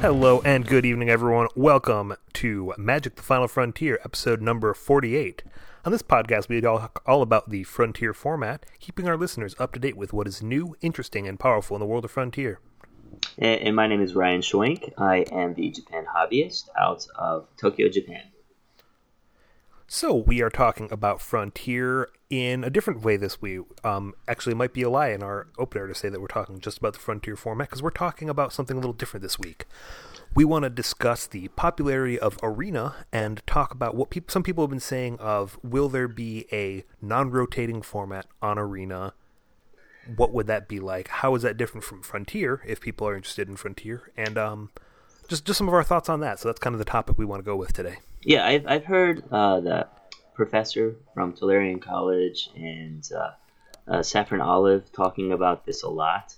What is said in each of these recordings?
Hello and good evening, everyone. Welcome to Magic the Final Frontier, episode number 48. On this podcast, we talk all about the Frontier format, keeping our listeners up to date with what is new, interesting, and powerful in the world of Frontier. And, my name is Ryan Schwenk. I am the Japan hobbyist out of Tokyo, Japan. So we are talking about Frontier in a different way this week. Um, actually, might be a lie in our opener to say that we're talking just about the Frontier format because we're talking about something a little different this week. We want to discuss the popularity of Arena and talk about what peop- some people have been saying of will there be a non-rotating format on Arena? What would that be like? How is that different from Frontier if people are interested in Frontier? And um, just just some of our thoughts on that. So that's kind of the topic we want to go with today. Yeah, I've, I've heard uh, that professor from Tolarian College and uh, uh, Saffron Olive talking about this a lot.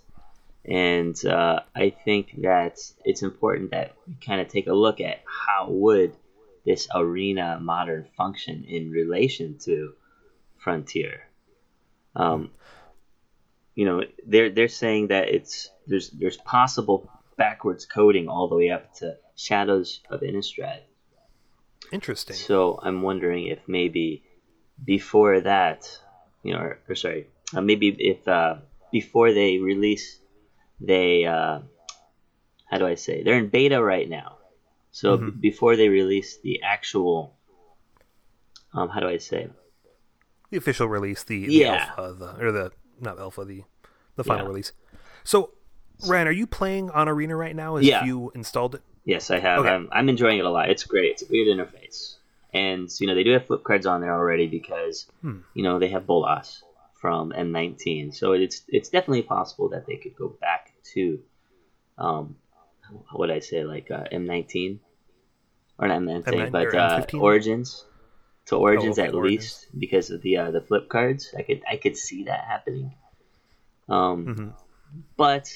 And uh, I think that it's important that we kind of take a look at how would this arena modern function in relation to Frontier. Um, you know, they're they're saying that it's there's there's possible backwards coding all the way up to Shadows of Innistrad. Interesting. So I'm wondering if maybe before that, you know, or, or sorry, uh, maybe if uh, before they release, they uh, how do I say? They're in beta right now. So Mhm. b- before they release the actual, um, how do I say? the official release, the, the Yeah. alpha, the, or the not alpha, the the final Yeah. release. So, Ryan, are you playing on Arena right now? As Yeah. you installed it? Yes, I have. Okay. I'm, I'm enjoying it a lot. It's great. It's a great interface, and you know they do have flip cards on there already because Hmm. you know they have Bolas from M19. So it's it's definitely possible that they could go back to, um, what would I say like uh, M19 or not M19, M9 but uh, Origins. To Origins okay, at Origins. least because of the uh, the flip cards. I could I could see that happening. Um, Mhm. but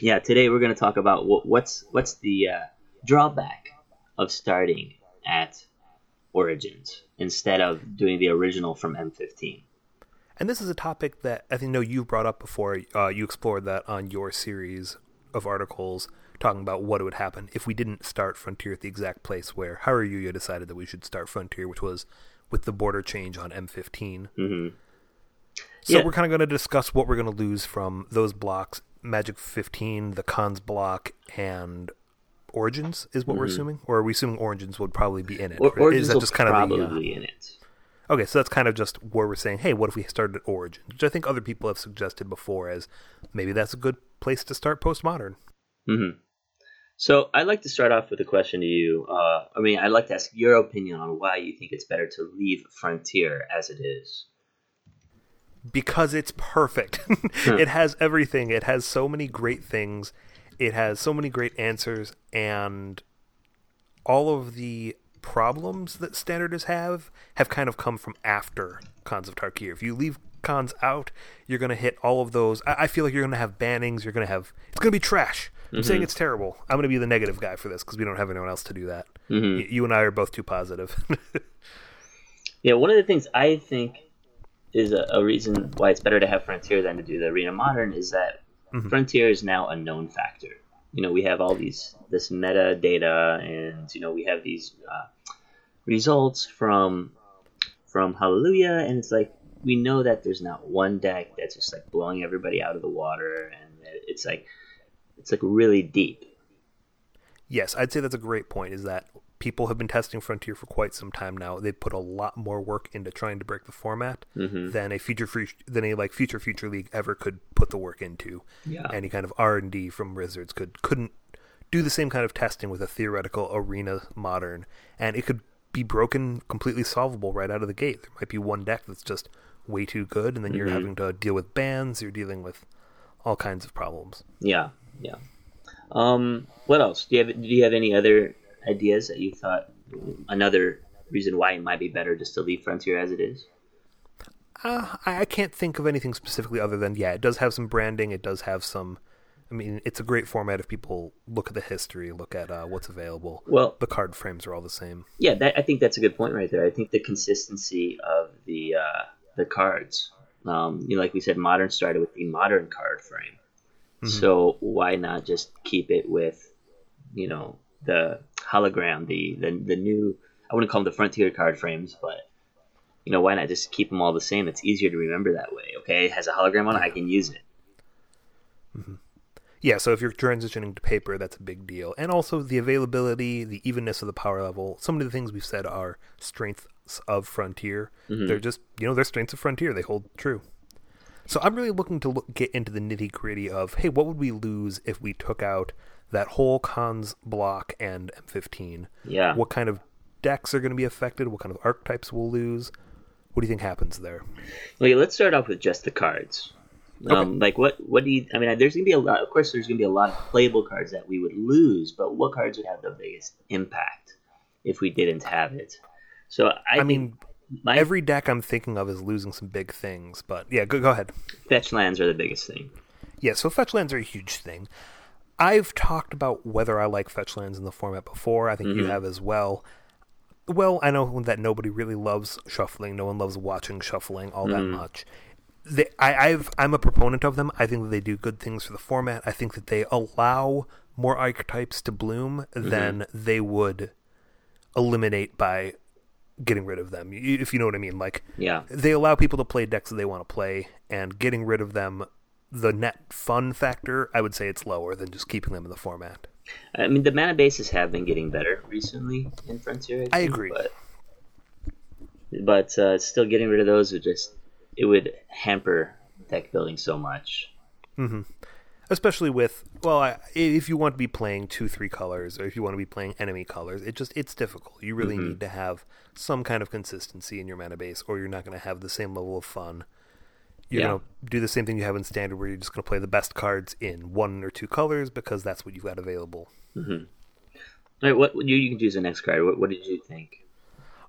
yeah, today we're going to talk about what, what's what's the uh, drawback of starting at Origins instead of doing the original from M15. And this is a topic that I think know you've brought up before. Uh, you explored that on your series of articles talking about what would happen if we didn't start Frontier at the exact place where Hareruya decided that we should start Frontier, which was with the border change on M15. hmm So Yeah. we're kind of going to discuss what we're going to lose from those blocks: Magic 15, the Khans block, and Origins is what we're assuming, or are we assuming Origins would probably be in it? Or, Or Origins is that just kind probably of the? be in it. Uh, okay, so that's kind of just where we're saying, hey, what if we started at Origins? Which I think other people have suggested before as maybe that's a good place to start postmodern. hmm So I'd like to start off with a question to you. Uh, I mean, I'd like to ask your opinion on why you think it's better to leave Frontier as it is. Because it's perfect. it has everything. It has so many great things. It has so many great answers, and all of the problems that standardists have have kind of come from after Khans of Tarkir. If you leave Khans out, you're going to hit all of those. I, I feel like you're going to have bannings. You're going to have. It's going to be trash. I'm saying mm-hmm. it's terrible. I'm going to be the negative guy for this because we don't have anyone else to do that. Mm-hmm. Y- you and I are both too positive. Yeah, one of the things I think is a, a reason why it's better to have Frontier than to do the Arena Modern is that Frontier is now a known factor. You know, we have all these this meta data, and you know we have these uh, results from from Hareruya, and it's like we know that there's not one deck that's just like blowing everybody out of the water, and it's like it's like really deep. Yes, I'd say that's a great point. Is that people have been testing Frontier for quite some time now. They put a lot more work into trying to break the format than a future free than a like future future league ever could put the work into. Yeah. Any kind of R and D from Wizards could couldn't do the same kind of testing with a theoretical arena modern, and it could be broken completely solvable right out of the gate. There might be one deck that's just way too good, and then you're having to deal with bans. You're dealing with all kinds of problems. Yeah, yeah. Um, what else? Do you have Do you have any other ideas that you thought another reason why it might be better just to leave Frontier as it is? Uh, I, can't think of anything specifically other than yeah, it does have some branding. It does have some. I mean, it's a great format if people look at the history, look at uh, what's available. Well, The card frames are all the same. yeah, that, I think that's a good point right there. I think the consistency of the uh, the cards. Um, you know, like we said, modern started with the modern card frame. So why not just keep it with you know the hologram, the the the new. I wouldn't call them the frontier card frames, but you know why not just keep them all the same? It's easier to remember that way. Okay, it has a hologram on it, I can use it. Mm-hmm. Yeah, so if you're transitioning to paper, that's a big deal. And also the availability, the evenness of the power level. Some of the things we've said are strengths of Frontier. They're just, you know, they're strengths of Frontier. They hold true. So I'm really looking to look, get into the nitty gritty of, hey, what would we lose if we took out that whole Khans block and M15? Yeah. What kind of decks are going to be affected? What kind of archetypes we'll lose? What do you think happens there? Okay, let's start off with just the cards. Um, like what? What do you? I mean, there's gonna be a lot. Of course, there's gonna be a lot of playable cards that we would lose. But what cards would have the biggest impact if we didn't have it? So I, I think mean, every deck I'm thinking of is losing some big things, but yeah, go, go ahead. fetch lands are the biggest thing. Yeah, so fetch lands are a huge thing. I've talked about whether I like fetch lands in the format before. I think you mm-hmm. have as well. Well, I know that nobody really loves shuffling. No one loves watching shuffling all that mm-hmm. much. They, I, I've, I'm a proponent of them. I think that they do good things for the format. I think that they allow more archetypes to bloom mm-hmm. than they would eliminate by getting rid of them. If you know what I mean, like Yeah. they allow people to play decks that they want to play, and getting rid of them, the net fun factor, I would say it's lower than just keeping them in the format. I mean, the mana bases have been getting better recently in Frontier. I think, agree. but but uh, still getting rid of those would just it would hamper deck building so much. Especially with well, I, if you want to be playing two, three colors, or if you want to be playing enemy colors, it just it's difficult. You really need to have some kind of consistency in your mana base, or you're not going to have the same level of fun. You're Yeah. going to do the same thing you have in standard, where you're just going to play the best cards in one or two colors because that's what you've got available. All right, what you you can choose the next card. What, what did you think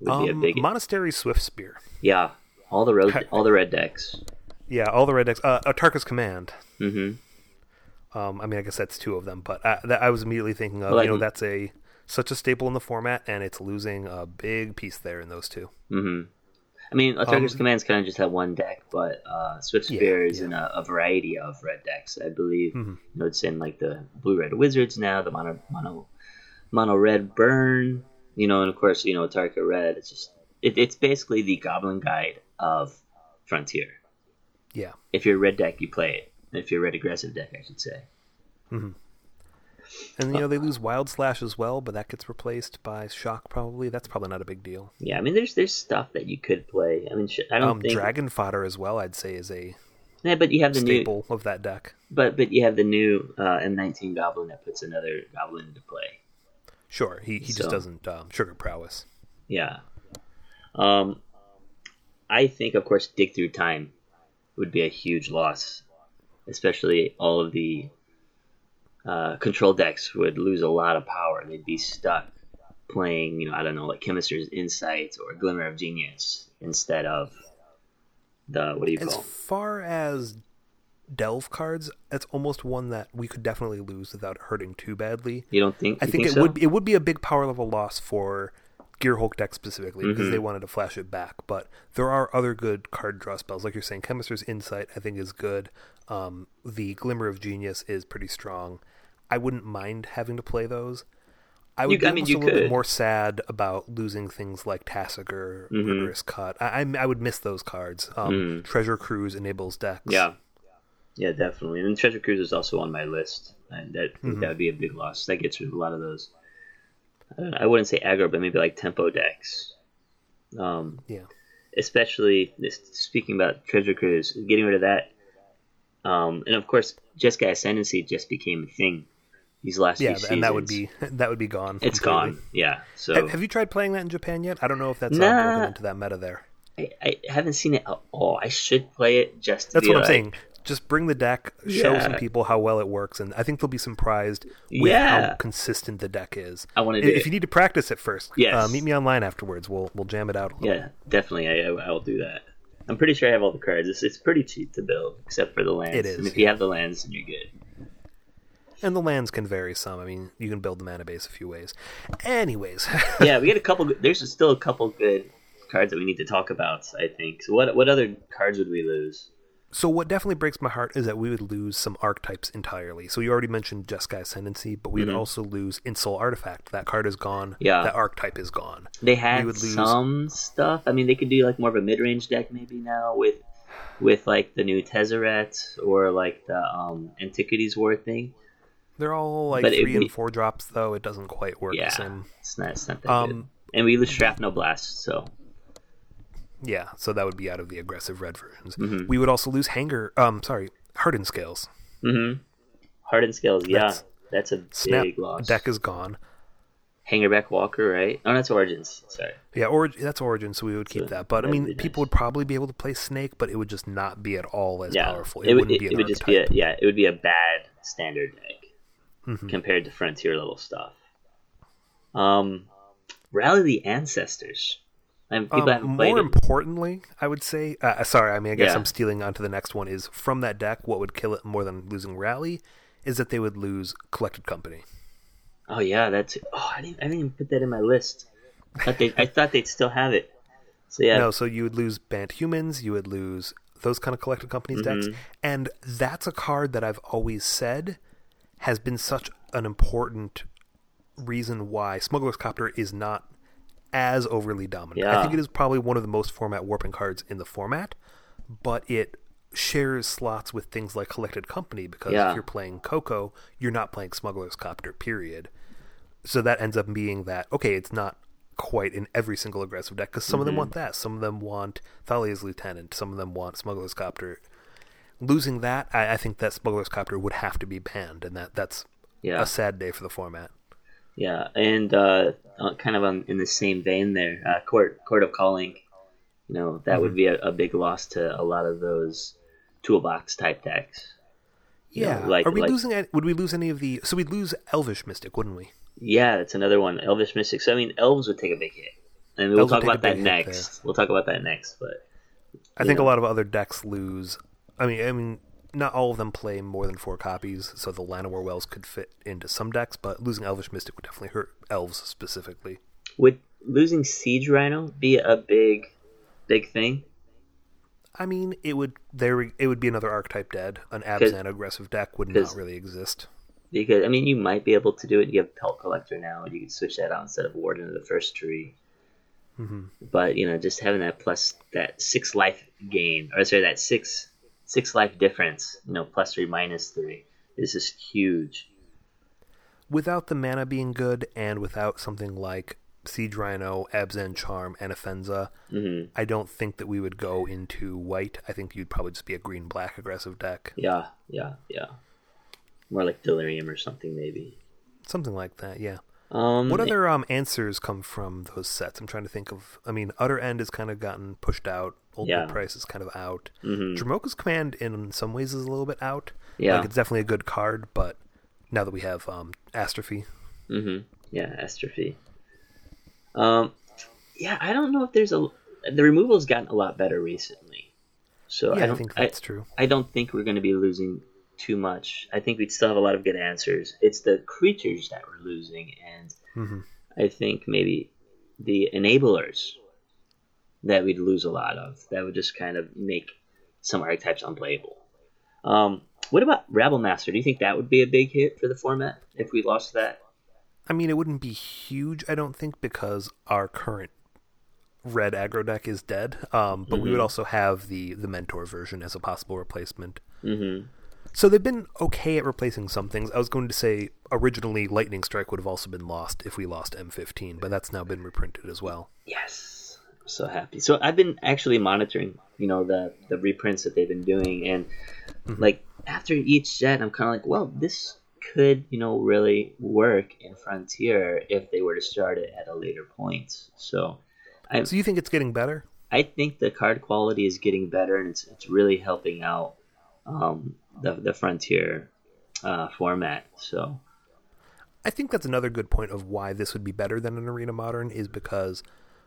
would be a Um, big? Monastery Swiftspear. yeah, all the red all the red decks. Yeah, all the red decks. Uh, Atarka's Command. Mm-hmm. Um, I mean, I guess that's two of them, but I, that I was immediately thinking of. Well, you know, that's a such a staple in the format, and it's losing a big piece there in those two. Mm-hmm. I mean, Atarka's Commands kind of just have one deck, but uh, Swift Um, Yeah, Spear is yeah. in a, a variety of red decks. I believe Mhm. you know it's in like the blue red wizards now, the mono mono mono red burn, you know, and of course you know Atarka red. It's just it, it's basically the Goblin Guide of Frontier. Yeah, If you're a red deck, you play it. If you're a red aggressive deck, I should say. and you know they lose Wild Slash as well, but that gets replaced by Shock. Probably that's probably not a big deal. Yeah, I mean, there's there's stuff that you could play. I mean, sh- I don't Um, think. Dragon Fodder as well, I'd say, is a yeah, but you have the new, staple of that deck. but but you have the new uh, M19 Goblin that puts another Goblin into play. Sure, he he So- just doesn't um, sugar prowess. Yeah. Um, I think, of course, dig through time would be a huge loss, especially all of the uh, control decks would lose a lot of power. They'd be stuck playing, you know, I don't know, like Chemister's Insight or Glimmer of Genius instead of the what do you As call? As far as delve cards, that's almost one that we could definitely lose without hurting too badly. You don't think? I you think, it so? would it would be a big power level loss for Gear Hulk deck specifically because Mm-hmm. they wanted to flash it back. But there are other good card draw spells, like you're saying. Chemist's Insight I think is good. Um, the Glimmer of Genius is pretty strong. I wouldn't mind having to play those. I would You- be I mean, a little bit more sad about losing things like Tasigur, Mm-hmm. Murderous Cut. I, I I would miss those cards. Um, Treasure Cruise enables decks. Mm-hmm. Yeah, yeah, definitely. And Treasure Cruise is also on my list, and that think that would be a big loss. That gets rid of a lot of those. I, know, I wouldn't say aggro, but maybe like tempo decks. Um, yeah. especially this, speaking about Treasure Cruise, getting rid of that. Um, and of course, Jeskai Ascendancy just became a thing these last Yeah, few seasons. and that would be that would be gone. it's completely. gone. Yeah. So Have, have you tried playing that in Japan yet? I don't know if that's Nah. broken into that meta there. I, I haven't seen it at all. I should play it just to That's what I'm like, saying. Just bring the deck, show some people how well it works, and I think they'll be surprised with Yeah. how consistent the deck is. I wanna If it. you need to practice it first, Yes. uh, meet me online afterwards. We'll we'll jam it out. A little. Yeah, definitely. I, I will do that. I'm pretty sure I have all the cards. It's, it's pretty cheap to build, except for the lands. It is, And if you have the lands, then you're good. And the lands can vary some. I mean, you can build the mana base a few ways. Anyways, yeah, we get a couple. good- There's still a couple good cards that we need to talk about. I think. So what what other cards would we lose? So what definitely breaks my heart is that we would lose some archetypes entirely. So you already mentioned Jeskai Ascendancy, but we would Mhm. also lose Ensoul Artifact. That card is gone. Yeah. That archetype is gone. They had lose- some stuff. I mean, they could do like more of a mid-range deck maybe now with with like the new Tezzeret or like the um Antiquities War thing. They're all like But three would and four drops, though. It doesn't quite work Yeah. the same. It's not, it's not that good. Um, And we lose Shrapnel Blast, so yeah, so that would be out of the aggressive red versions. Mhm. We would also lose Hanger. Um, sorry, Hardened Scales. mm-hmm. Hardened Scales, yeah, That's- a Snap big loss. deck is gone. Hangerback Walker, right? Oh, that's Origins. Sorry. Yeah, or that's Origin, so we would keep So that. But I mean, people nice. would probably be able to play Snake, but it would just not be at all as yeah, powerful. It, it, would, wouldn't it, be it would just be a yeah, it would be a bad standard deck Mhm. compared to Frontier level stuff. Um, Rally the Ancestors. People Um, haven't played more importantly, I would say, uh, sorry, I mean, I guess Yeah. I'm stealing onto the next one. Is from that deck, what would kill it more than losing Rally is that they would lose Collected Company. Oh yeah, that's. Oh, I didn't. I didn't even put that in my list. I thought, they, I thought they'd still have it. So yeah, No, so you would lose Bant Humans, you would lose those kind of Collected Companies decks, Mhm. and that's a card that I've always said has been such an important reason why Smuggler's Copter is not as overly dominant. I think it is probably one of the most format warping cards in the format, but it shares slots with things like Collected Company because Yeah. if you're playing Coco, you're not playing Smuggler's Copter, period. So that ends up being that, okay, it's not quite in every single aggressive deck because some of them Mhm. want that. Some of them want Thalia's Lieutenant. Some of them want Smuggler's Copter. Losing that, I, I think that Smuggler's Copter would have to be banned, and that that's yeah, a sad day for the format. Yeah, and uh, uh, kind of on, in the same vein there, uh, Chord Chord of Calling. You know that would Mm-hmm. be a, a big loss to a lot of those toolbox type decks. You know, Yeah. like Are we like, losing? Any, would we lose any of the? So we'd lose Elvish Mystic, wouldn't we? Yeah, that's another one. Elvish Mystic. So I mean, elves would take a big hit, and we'll Elves talk about that next. We'll talk about that next. But I think a lot of other decks lose. I mean, I mean, not all of them play more than four copies, so the Llanowar Elves could fit into some decks, but losing Elvish Mystic would definitely hurt elves specifically. would losing Siege Rhino be a big, big thing? I mean, it would there it would be another archetype dead. An Abzan aggressive deck would not really exist. Because I mean, you might be able to do it. You have Pelt Collector now, and you can switch that out instead of Warden of the first tree. hmm But you know, just having that plus that six life gain, or sorry, that six six life difference. You know, plus three minus three. This is huge. Without the mana being good, and without something like Siege Rhino, Abzan Charm, and Anafenza, hmm I don't think that we would go into white. I think you'd probably just be a green black aggressive deck. Yeah, yeah, yeah. More like Delirium or something, maybe. Something like that, yeah. Um, What other um answers come from those sets? I'm trying to think of. I mean, Utter End has kind of gotten pushed out. Old Yeah. Price is kind of out. mhm. Command, in some ways, is a little bit out. Yeah. Like, it's definitely a good card, but now that we have um Astrophy, Mm-hmm. Yeah, Astrophy. Um, yeah, I don't know if there's a the removal's gotten a lot better recently. So yeah, I I, don't I think I, that's true. I don't think we're going to be losing too much. I think we'd still have a lot of good answers. It's the creatures that we're losing, and hmm I think maybe the enablers that we'd lose a lot of. That would just kind of make some archetypes unplayable. Um, what about Rabblemaster? Do you think that would be a big hit for the format if we lost that? I mean, it wouldn't be huge, I don't think, because our current red aggro deck is dead. Um, but we would also have the the Mentor version as a possible replacement. Mm-hmm. So they've been okay at replacing some things. I was going to say originally Lightning Strike would have also been lost if we lost M15, but that's now been reprinted as well. Yes, so happy. So I've been actually monitoring, you know, the the reprints that they've been doing, and Mhm. like after each set, I'm kind of like, well, this could, you know, really work in Frontier if they were to start it at a later point. So I So you think it's getting better? I think the card quality is getting better, and it's it's really helping out um, the the Frontier uh, format. So I think that's another good point of why this would be better than an Arena Modern is because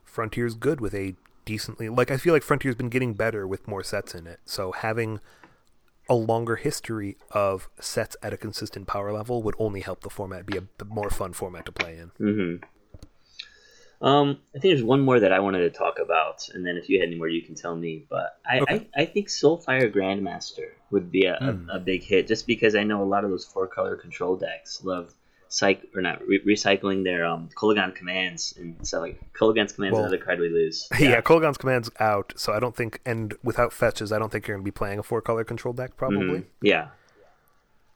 Frontier's good with a decently like I feel like Frontier's been getting better with more sets in it. So having a longer history of sets at a consistent power level would only help the format be a more fun format to play in. Mm-hmm. Um, I think there's one more that I wanted to talk about, and then if you had any more, you can tell me. But I, Okay. I, I think Soulfire Grandmaster would be a, Hmm. a, a big hit, just because I know a lot of those four color control decks love cyc or not re- recycling their um Kolaghan commands and so like Kolaghan's commands Well, another card we lose. Yeah, Kolaghan's command's out, so I don't think, and without fetches, I don't think you're going to be playing a four color control deck. Probably. Mhm. yeah,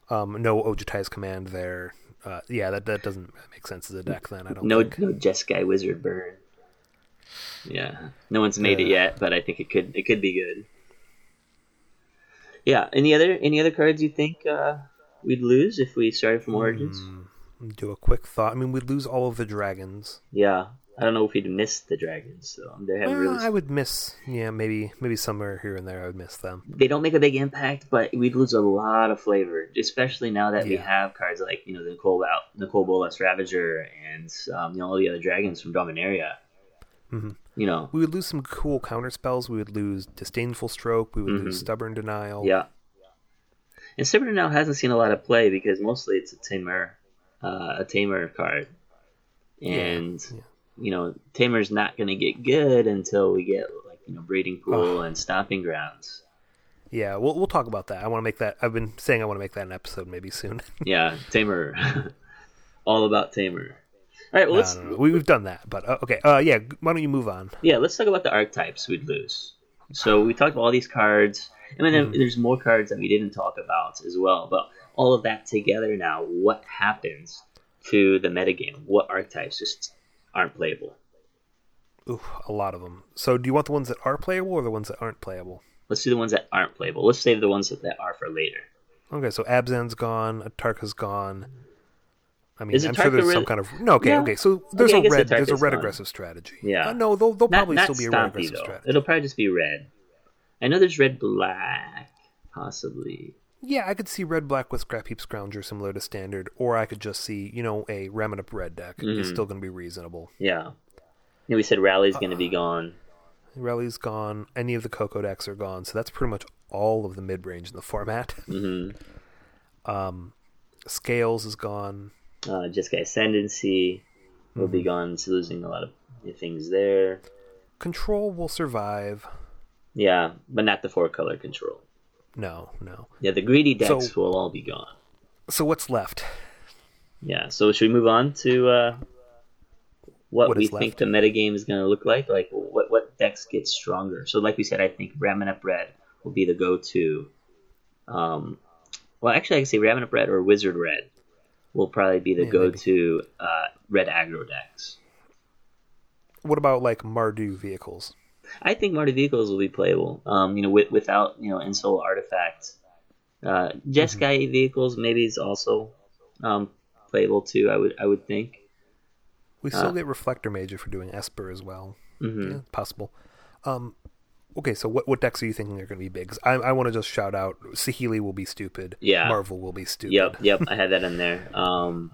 Um, no Ojutai's command there. Uh, yeah, that that doesn't make sense as a deck. Then I don't. no think. no Jeskai Wizard Burn. Yeah, no one's made it yet, but I think it could it could be good. Yeah, any other any other cards you think uh, we'd lose if we started from Origins? Do a quick thought. I mean, we'd lose all of the dragons. Yeah, I don't know if we'd miss the dragons. So they haven't Uh, really. I would miss. Yeah, maybe maybe somewhere here and there I would miss them. They don't make a big impact, but we'd lose a lot of flavor, especially now that we have cards like you know the Nicol Bol- Nicol Bolas Ravager and um, you know all the other dragons from Dominaria. Mhm. You know, We would lose some cool counter spells. We would lose disdainful stroke. We would lose Mhm. stubborn denial. yeah. And Stubborn Denial hasn't seen a lot of play because mostly it's a Temur, uh, a Temur card, and yeah. you know Temur's not going to get good until we get like you know breeding pool Ugh. and stomping grounds. Yeah, we'll we'll talk about that. I want to make that. I've been saying I want to make that an episode maybe soon. Yeah, Temur, all about Temur. All right, well No, let's no, no. We, we've done that, but uh, okay. Uh, yeah. Why don't you move on? yeah let's talk about the archetypes we'd lose. So we talked about all these cards. I mean, Mm-hmm. there's more cards that we didn't talk about as well. But all of that together now, what happens to the metagame? What archetypes just aren't playable? Ooh, a lot of them. So, do you want the ones that are playable or the ones that aren't playable? Let's do the ones that aren't playable. Let's save the ones that, that are for later. Okay, so Abzan's gone. Atarka's gone. I mean, I'm sure there's some kind of no. Okay, Yeah. okay. So there's Okay, a red. There's a red gone. aggressive strategy. Yeah. Uh, no, they'll, they'll Not, probably not still be a red aggressive though. strategy. It'll probably just be red. I know there's red black, possibly. Yeah, I could see red black with Scrapheap Scrounger similar to standard, or I could just see you know a Ramunap red deck Mm-hmm. is still going to be reasonable. Yeah. And we said Rally's going to Uh, be gone. Rally's gone. Any of the Coco decks are gone. So that's pretty much all of the mid range in the format. hmm Scales is gone. Uh, Jeskai Ascendancy will Mm-hmm. be gone, so losing a lot of things there. Control will survive. Yeah, but not the four color control. No, no. Yeah, the greedy decks So- will all be gone. So what's left? Yeah, so should we move on to uh, what, What we think left? the metagame is going to look like? Like, what, what decks get stronger? So, like we said, I think Ramunap Red will be the go to. Um, well, actually, I can say Ramunap Red or Wizard Red will probably be the Yeah, go to uh, red aggro decks. What about like Mardu vehicles? I think Mardu vehicles will be playable. Um, you know, with, without you know Ensoul artifacts. Uh, Jeskai Mm-hmm. vehicles maybe is also um, playable too. I would I would think. We still Uh, get Reflector Mage if we're doing Esper as well. hmm Yeah, possible. Um, okay, so what what decks are you thinking are going to be big? 'Cause I, I want to just shout out Saheeli will be stupid. Yeah. Marvel will be stupid. Yep, yep. I had that in there. Um,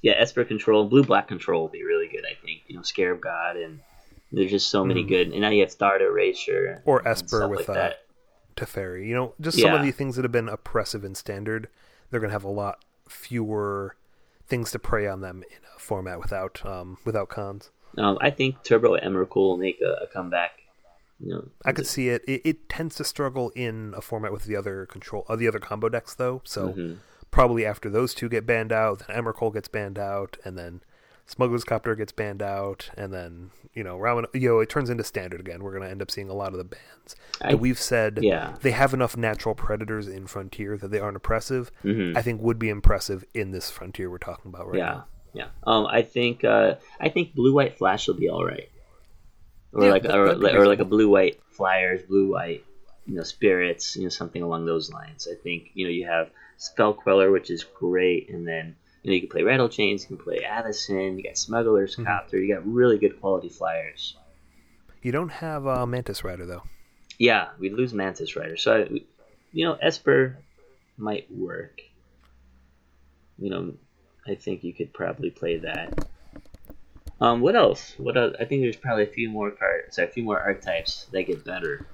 yeah, Esper control, blue black control will be really good. I think you know Scarab God and there's just so many good. And now you have Star Erasure. Or Esper with like uh, that. Teferi. You know, just some of Yeah. the things that have been oppressive in standard. They're going to have a lot fewer things to prey on them in a format without um without Khans. Um, I think Turbo Emrakul will make a, a comeback. You know, I could see it. it. It tends to struggle in a format with the other control, uh, the other combo decks, though. So Mm-hmm. probably after those two get banned out, then Emrakul gets banned out, and then Smuggler's Copter gets banned out, and then you know, Ramunap, you know, it turns into standard again. We're going to end up seeing a lot of the bans. I- we've said yeah. they have enough natural predators in Frontier that they aren't oppressive. Mhm. I think would be impressive in this Frontier we're talking about right yeah, now. yeah. Um, I think uh, I think blue white flash will be all right, or Yeah, like that- or, or like a blue white flyers, blue white, you know, spirits, you know, something along those lines. I think you know you have spell queller, which is great, and then you know you can play rattle chains, you can play Avacyn, you got smugglers Mm-hmm. copter, you got really good quality flyers. You don't have uh, Mantis Rider though. Yeah, we lose Mantis Rider, so I, you know Esper might work. You know, I think you could probably play that. Um, what else? What else? I think there's probably a few more cards, sorry, a few more archetypes that get better.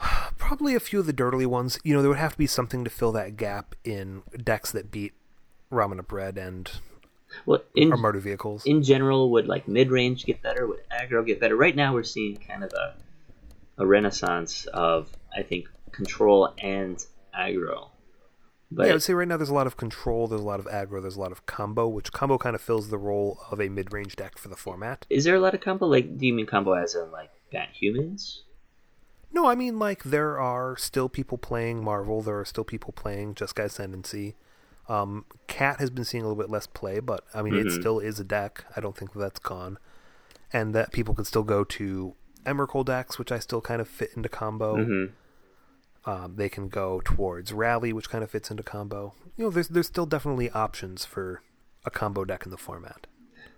Probably a few of the dirtily ones. You know, there would have to be something to fill that gap in decks that beat Ramunap Red and Well, in, or Mardu vehicles. in general, would like mid range get better? Would aggro get better? Right now, we're seeing kind of a a renaissance of I think control and aggro. But yeah, I would say right now there's a lot of control, there's a lot of aggro, there's a lot of combo, which combo kind of fills the role of a mid-range deck for the format. is there a lot of combo? Like, do you mean combo as in like Bant humans? No, I mean like there are still people playing Marvel, there are still people playing Jeskai Ascendancy. Um, Cat has been seeing a little bit less play, but I mean it Mhm. still is a deck. I don't think that's gone, and that people can still go to Emrakul decks, which I still kind of fit into combo. Mm-hmm. Um, they can go towards Rally, which kind of fits into combo. You know, there's there's still definitely options for a combo deck in the format.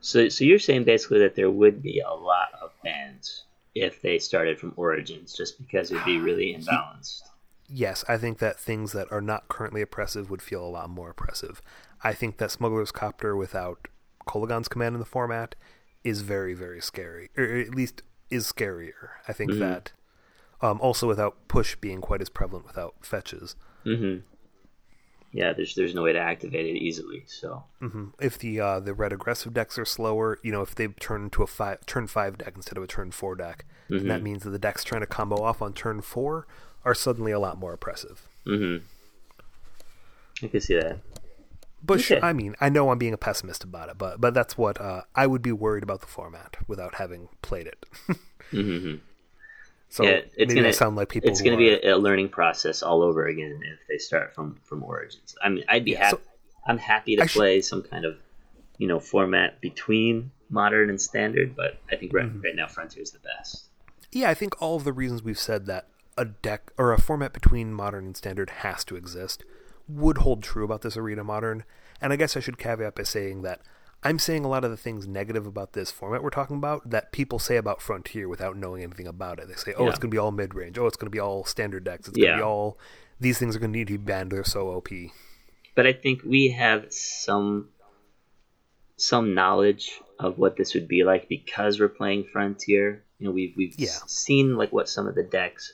So, so you're saying basically that there would be a lot of bans if they started from Origins, just because it'd be really imbalanced. Yes, I think that things that are not currently oppressive would feel a lot more oppressive. I think that Smuggler's Copter without Kolaghan's command in the format is very, very scary, or at least is scarier. I think Mhm. that um, also without push being quite as prevalent without fetches. Mm-hmm. Yeah, there's there's no way to activate it easily. So hmm If the uh, the red aggressive decks are slower, you know, if they turn into a five, turn five deck instead of a turn four deck, then that means that the decks trying to combo off on turn four are suddenly a lot more oppressive. mm-hmm. I can see that. But Okay. I mean, I know I'm being a pessimist about it, but but that's what uh, I would be worried about the format without having played it. Mm-hmm. so yeah, it's gonna sound like people. It's going to be a, a learning process all over again if they start from from Origins. I mean, I'd be Yeah, happy. so- I'm happy to I play some kind of you know format between modern and standard, but I think right, Mm-hmm. right now Frontier is the best. yeah. I think all of the reasons we've said that a deck or a format between modern and standard has to exist would hold true about this arena modern. And I guess I should caveat by saying that I'm saying a lot of the things negative about this format we're talking about that people say about Frontier without knowing anything about it. They say, "Oh, Yeah. it's going to be all mid range. Oh, it's going to be all standard decks. It's going to be all these things are going to need to be banned. They're so OP." But I think we have some some knowledge of what this would be like because we're playing Frontier. You know, we've we've Yeah. seen like what some of the decks,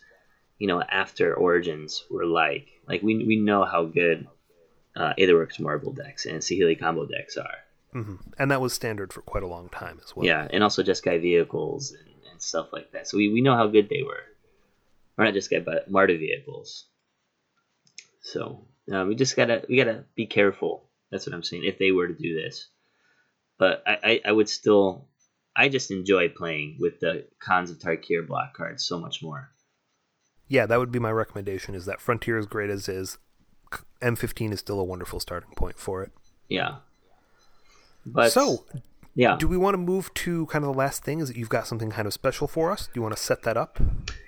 you know, after Origins were like. Like we we know how good uh, Aetherworks Marvel decks and Saheeli combo decks are. hmm And that was standard for quite a long time as well. Yeah, and also Jeskai vehicles and, and stuff like that. So we, we know how good they were. Or not Jeskai, but Mardu vehicles. So uh, we just gotta we gotta be careful. That's what I'm saying. If they were to do this, but I, I, I would still I just enjoy playing with the Khans of Tarkir block cards so much more. Yeah, that would be my recommendation. Is that Frontier, as great as is, M15 is still a wonderful starting point for it. Yeah. But so, yeah, do we want to move to kind of the last thing? Is that you've got something kind of special for us? Do you want to set that up?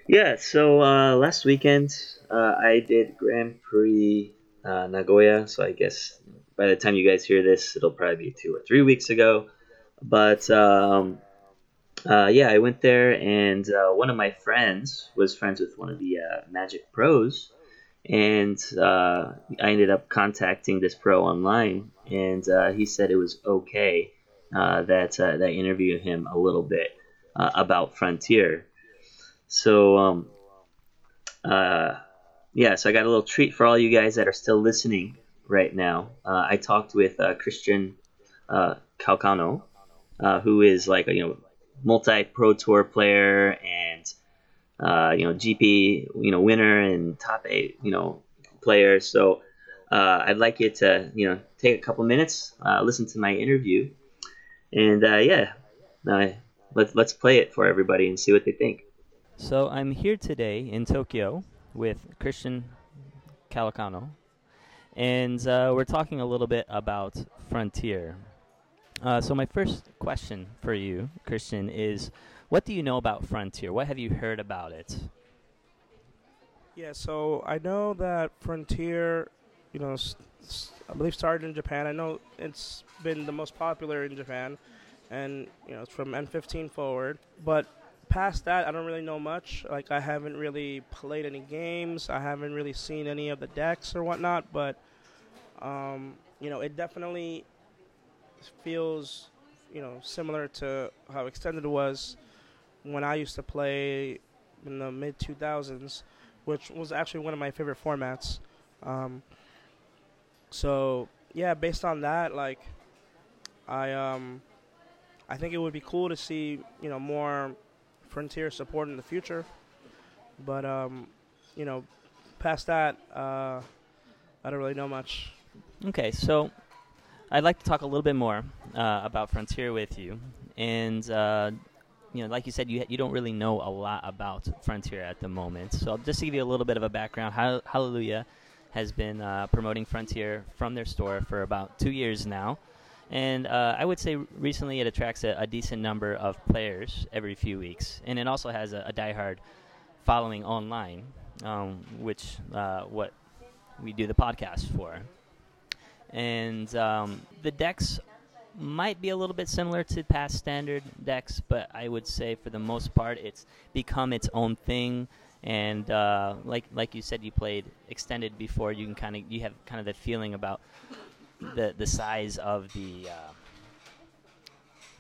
Yeah, so uh, last weekend uh, I did Grand Prix uh, Nagoya. So I guess by the time you guys hear this, it'll probably be two or three weeks ago. But um, uh, yeah, I went there, and uh, one of my friends was friends with one of the uh, Magic Pros, and uh, I ended up contacting this pro online, and uh, he said it was okay uh, that that I interviewed him a little bit about Frontier. So, um, yeah, so I got a little treat for all you guys that are still listening right now. I talked with Christian Calcano, who is like you know multi pro tour player and uh, you know GP you know winner and top eight you know player. So uh, I'd like you to you know take a couple minutes, uh, listen to my interview, and uh, yeah, uh, let's let's play it for everybody and see what they think. So I'm here today in Tokyo with Christian Calcano, and uh, we're talking a little bit about Frontier. Uh, so my first question for you, Christian, is what do you know about Frontier? What have you heard about it? Yeah, so I know that Frontier, you know, I believe started in Japan. I know it's been the most popular in Japan, and you know, it's from M15 forward. But past that, I don't really know much. Like, I haven't really played any games. I haven't really seen any of the decks or whatnot. But um, you know, it definitely feels, you know, similar to how extended it was when I used to play in the mid 2000s which was actually one of my favorite formats. Um, so yeah, based on that, like I um, I think it would be cool to see you know more Frontier support in the future, but um, you know, past that, uh, I don't really know much. Okay, so I'd like to talk a little bit more uh, about Frontier with you, and uh, you know, like you said, you you don't really know a lot about Frontier at the moment. So I'll just give you a little bit of a background, Hall- Hareruya has been uh, promoting Frontier from their store for about two years now. And uh, I would say recently it attracts a, a, decent number of players every few weeks, and it also has a, a diehard following online, um, which uh, what we do the podcast for. And um, the decks might be a little bit similar to past standard decks, but I would say for the most part it's become its own thing. And uh, like like you said, you played extended before. You can kind of you have kind of the feeling about the the size of the uh,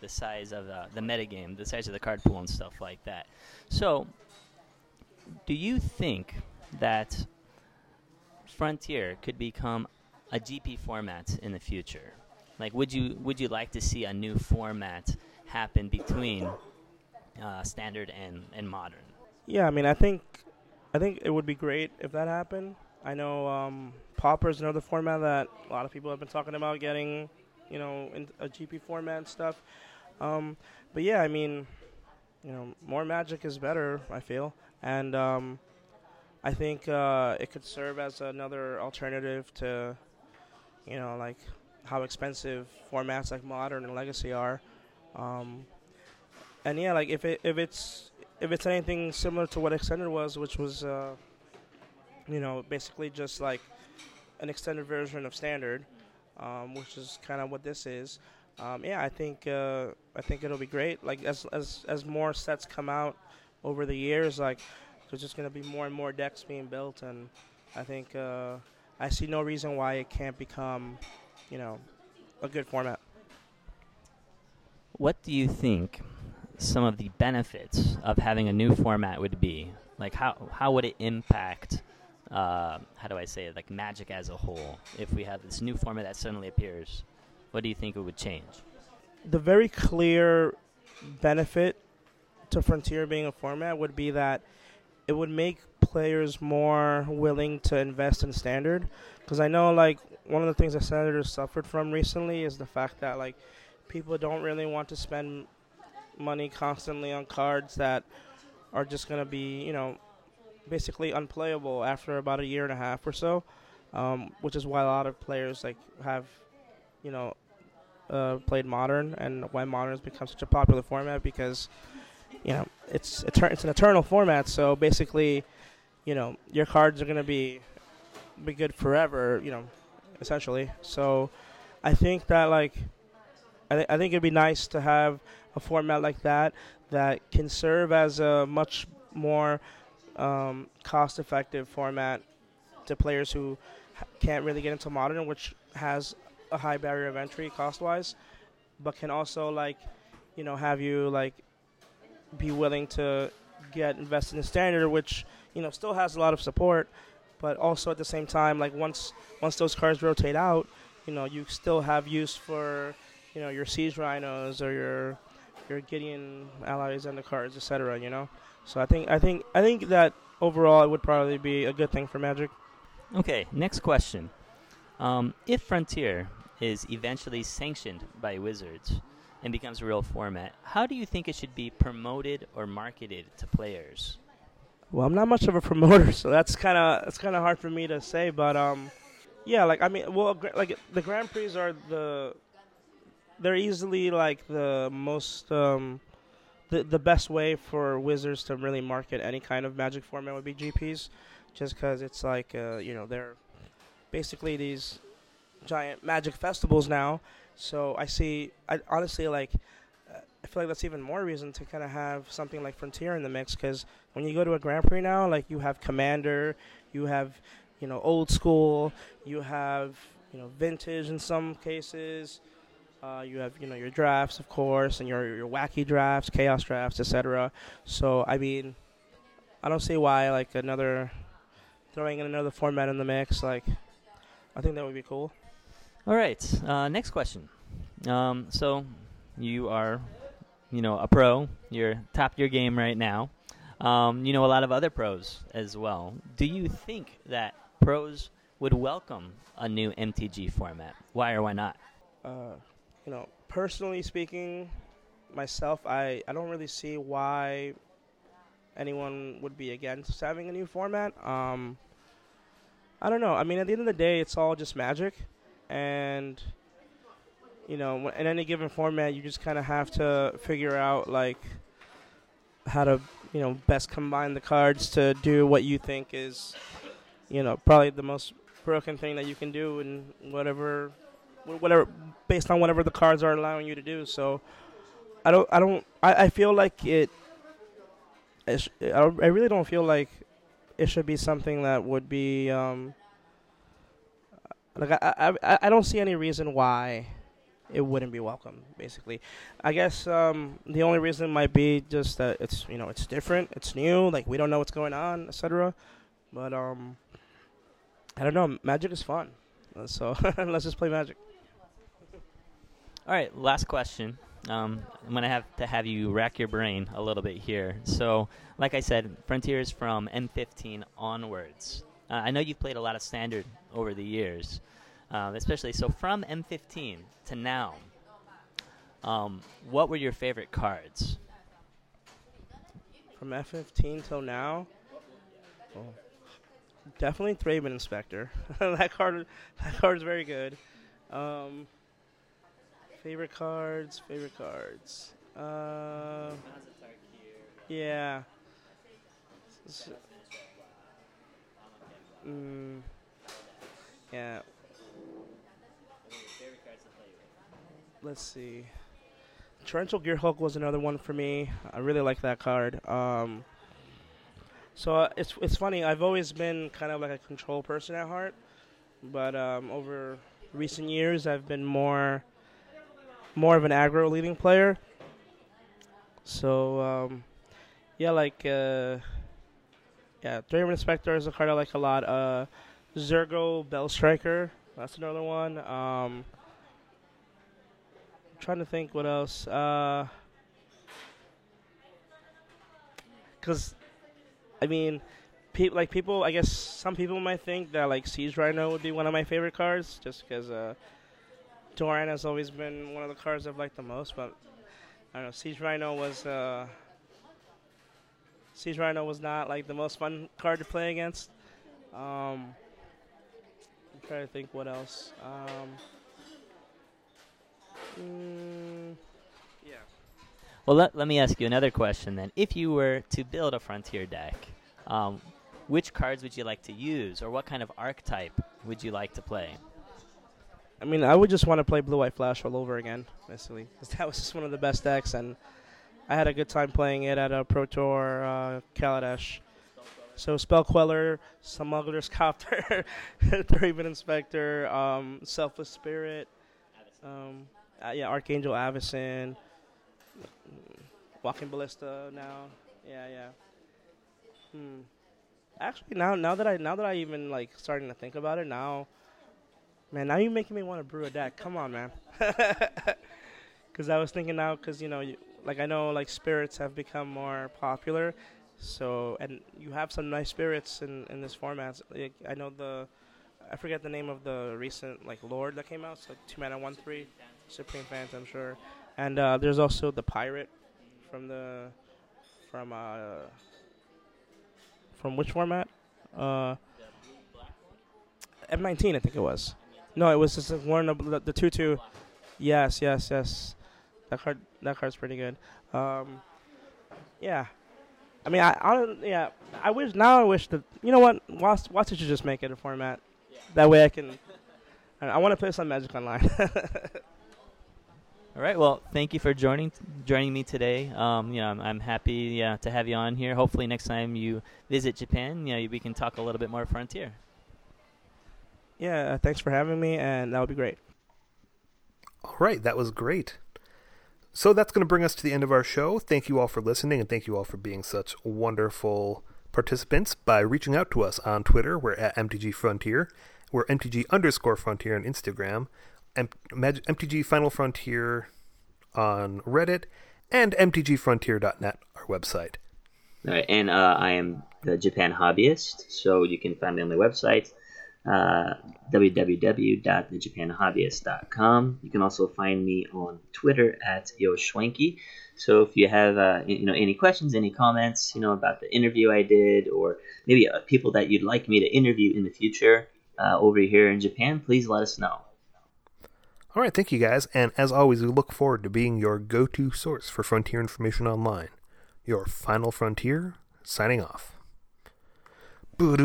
the size of the, the metagame, the size of the card pool, and stuff like that. So, do you think that Frontier could become a GP format in the future? Like, would you would you like to see a new format happen between uh, standard and, and modern? Yeah, I mean, I think I think it would be great if that happened. I know um, Pauper is another format that a lot of people have been talking about getting, you know, in a GP format and stuff. Um, but yeah, I mean, you know, more Magic is better. I feel, and um, I think uh, it could serve as another alternative to, you know, like how expensive formats like Modern and Legacy are. Um, and yeah, like if it if it's if it's anything similar to what Extended was, which was, uh, you know, basically just like an extended version of standard, um, which is kind of what this is. Um, yeah, I think uh, I think it'll be great. Like as as as more sets come out over the years, like there's just gonna be more and more decks being built, and I think uh, I see no reason why it can't become, you know, a good format. What do you think some of the benefits of having a new format would be? Like how how would it impact uh, how do I say it, like Magic as a whole? If we have this new format that suddenly appears, what do you think it would change? The very clear benefit to Frontier being a format would be that it would make players more willing to invest in Standard. Because I know, like, one of the things that Standard has suffered from recently is the fact that, like, people don't really want to spend money constantly on cards that are just going to be, you know, basically unplayable after about a year and a half or so, um, which is why a lot of players like have, you know, uh, played modern and why modern has become such a popular format because, you know, it's it's an eternal format. So basically, you know, your cards are gonna be be good forever. You know, essentially. So I think that like. I, th- I think it'd be nice to have a format like that that can serve as a much more um, cost-effective format to players who ha- can't really get into modern, which has a high barrier of entry cost-wise, but can also like, you know, have you like be willing to get invested in standard, which you know still has a lot of support, but also at the same time, like once once those cards rotate out, you know, you still have use for you know your siege rhinos or your your Gideon allies and the cards, etc. You know. So I think I think I think that overall it would probably be a good thing for Magic. Okay, next question. Um, if Frontier is eventually sanctioned by Wizards and becomes a real format, how do you think it should be promoted or marketed to players? Well, I'm not much of a promoter, so that's kind of it's kind of hard for me to say. But um, yeah, like I mean, well, like the Grand Prix are the they're easily like the most um, the the best way for Wizards to really market any kind of Magic format would be GPs, just because it's like uh, you know they're basically these giant Magic festivals now. So I see, I honestly like. I feel like that's even more reason to kind of have something like Frontier in the mix because when you go to a Grand Prix now, like you have Commander, you have, you know, old school, you have, you know, vintage in some cases, uh, you have you know your drafts, of course, and your your wacky drafts, chaos drafts, etc. So I mean, I don't see why like another throwing in another format in the mix. Like, I think that would be cool. All right. Uh, next question. Um, so you are, you know, a pro. You're top your game right now. Um, you know a lot of other pros as well. Do you think that pros would welcome a new MTG format? Why or why not? Uh, you know, personally speaking, myself, I, I don't really see why anyone would be against having a new format. Um, I don't know. I mean, at the end of the day, it's all just magic, and you know, in any given format, you just kind of have to figure out like how to you know best combine the cards to do what you think is you know probably the most broken thing that you can do and whatever whatever based on whatever the cards are allowing you to do. So i don't i don't i, I feel like it I really don't feel like it should be something that would be um like I, I i don't see any reason why it wouldn't be welcome. Basically, I guess um, the only reason might be just that it's you know it's different, it's new, like we don't know what's going on, etc. But um, I don't know. Magic is fun, uh, so let's just play Magic. All right, last question. Um, I'm gonna have to have you rack your brain a little bit here. So, like I said, Frontiers from M15 onwards. Uh, I know you've played a lot of Standard over the years um, especially so from M15 to now. Um, what were your favorite cards? From M15 till now, oh, definitely Thraben Inspector. that card, that card is very good. Um, favorite cards, favorite cards. Uh, yeah. Mm, yeah. Let's see. Torrential Gearhulk was another one for me. I really like that card. Um, so uh, it's it's funny. I've always been kind of like a control person at heart, but um, over recent years, I've been more more of an aggro leading player. So um, yeah, like uh, yeah, Thraben Inspector is a card I like a lot. Uh, Zurgo Bellstriker, that's another one. Um, trying to think what else. Uh, cause, I mean, pe- like people, I guess some people might think that like Siege Rhino would be one of my favorite cards, just because uh, Doran has always been one of the cards I've liked the most. But I don't know, Siege Rhino was uh, Siege Rhino was not like the most fun card to play against. Um, I'm trying to think what else. Um, Mm, yeah. Well, let, let me ask you another question then. If you were to build a Frontier deck, um, which cards would you like to use, or what kind of archetype would you like to play? I mean, I would just want to play Blue White Flash all over again, basically, that was just one of the best decks, and I had a good time playing it at a Pro Tour uh, Kaladesh. So Spell Queller, Smuggler's Copter, Thraben Inspector, um, Selfless Spirit, um, uh, yeah, Archangel Avacyn, Walking Ballista now. Yeah, yeah. Hmm. Actually, now now that I now that I even like starting to think about it now, man, now you're making me want to brew a deck. Come on, man. Because I was thinking now, because you know, you, like I know like spirits have become more popular, so and you have some nice spirits in in this format. Like, I know the, I forget the name of the recent like Lord that came out. So two mana one three. Supreme Phantom, I'm sure. And uh, there's also the pirate from the from uh from which format? Uh, M19, I think it was. No, it was just one of the, the two. Yes, yes, yes. That card, that card's pretty good. Um, yeah. I mean, I, I yeah. I wish now. I wish that you know what. Watch it should just make it a format. Yeah. That way I can. I, I want to play some Magic Online. All right. Well, thank you for joining joining me today. Um, you know, I'm, I'm happy yeah, to have you on here. Hopefully, next time you visit Japan, you know, we can talk a little bit more Frontier. Yeah. Thanks for having me, and that would be great. All right, that was great. So that's going to bring us to the end of our show. Thank you all for listening, and thank you all for being such wonderful participants by reaching out to us on Twitter. We're at MTG Frontier. We're MTG underscore Frontier on Instagram M- MTG Final Frontier on Reddit, and mtgfrontier.net, our website. All right, and uh, I am the Japan hobbyist, so you can find me on my website, uh, www.thejapanhobbyist.com. You can also find me on Twitter at yoshwanky. So if you have uh, you know any questions, any comments, you know about the interview I did, or maybe uh, people that you'd like me to interview in the future uh, over here in Japan, please let us know. All right, thank you guys, and as always, we look forward to being your go-to source for frontier information online. Your final frontier, signing off. Boo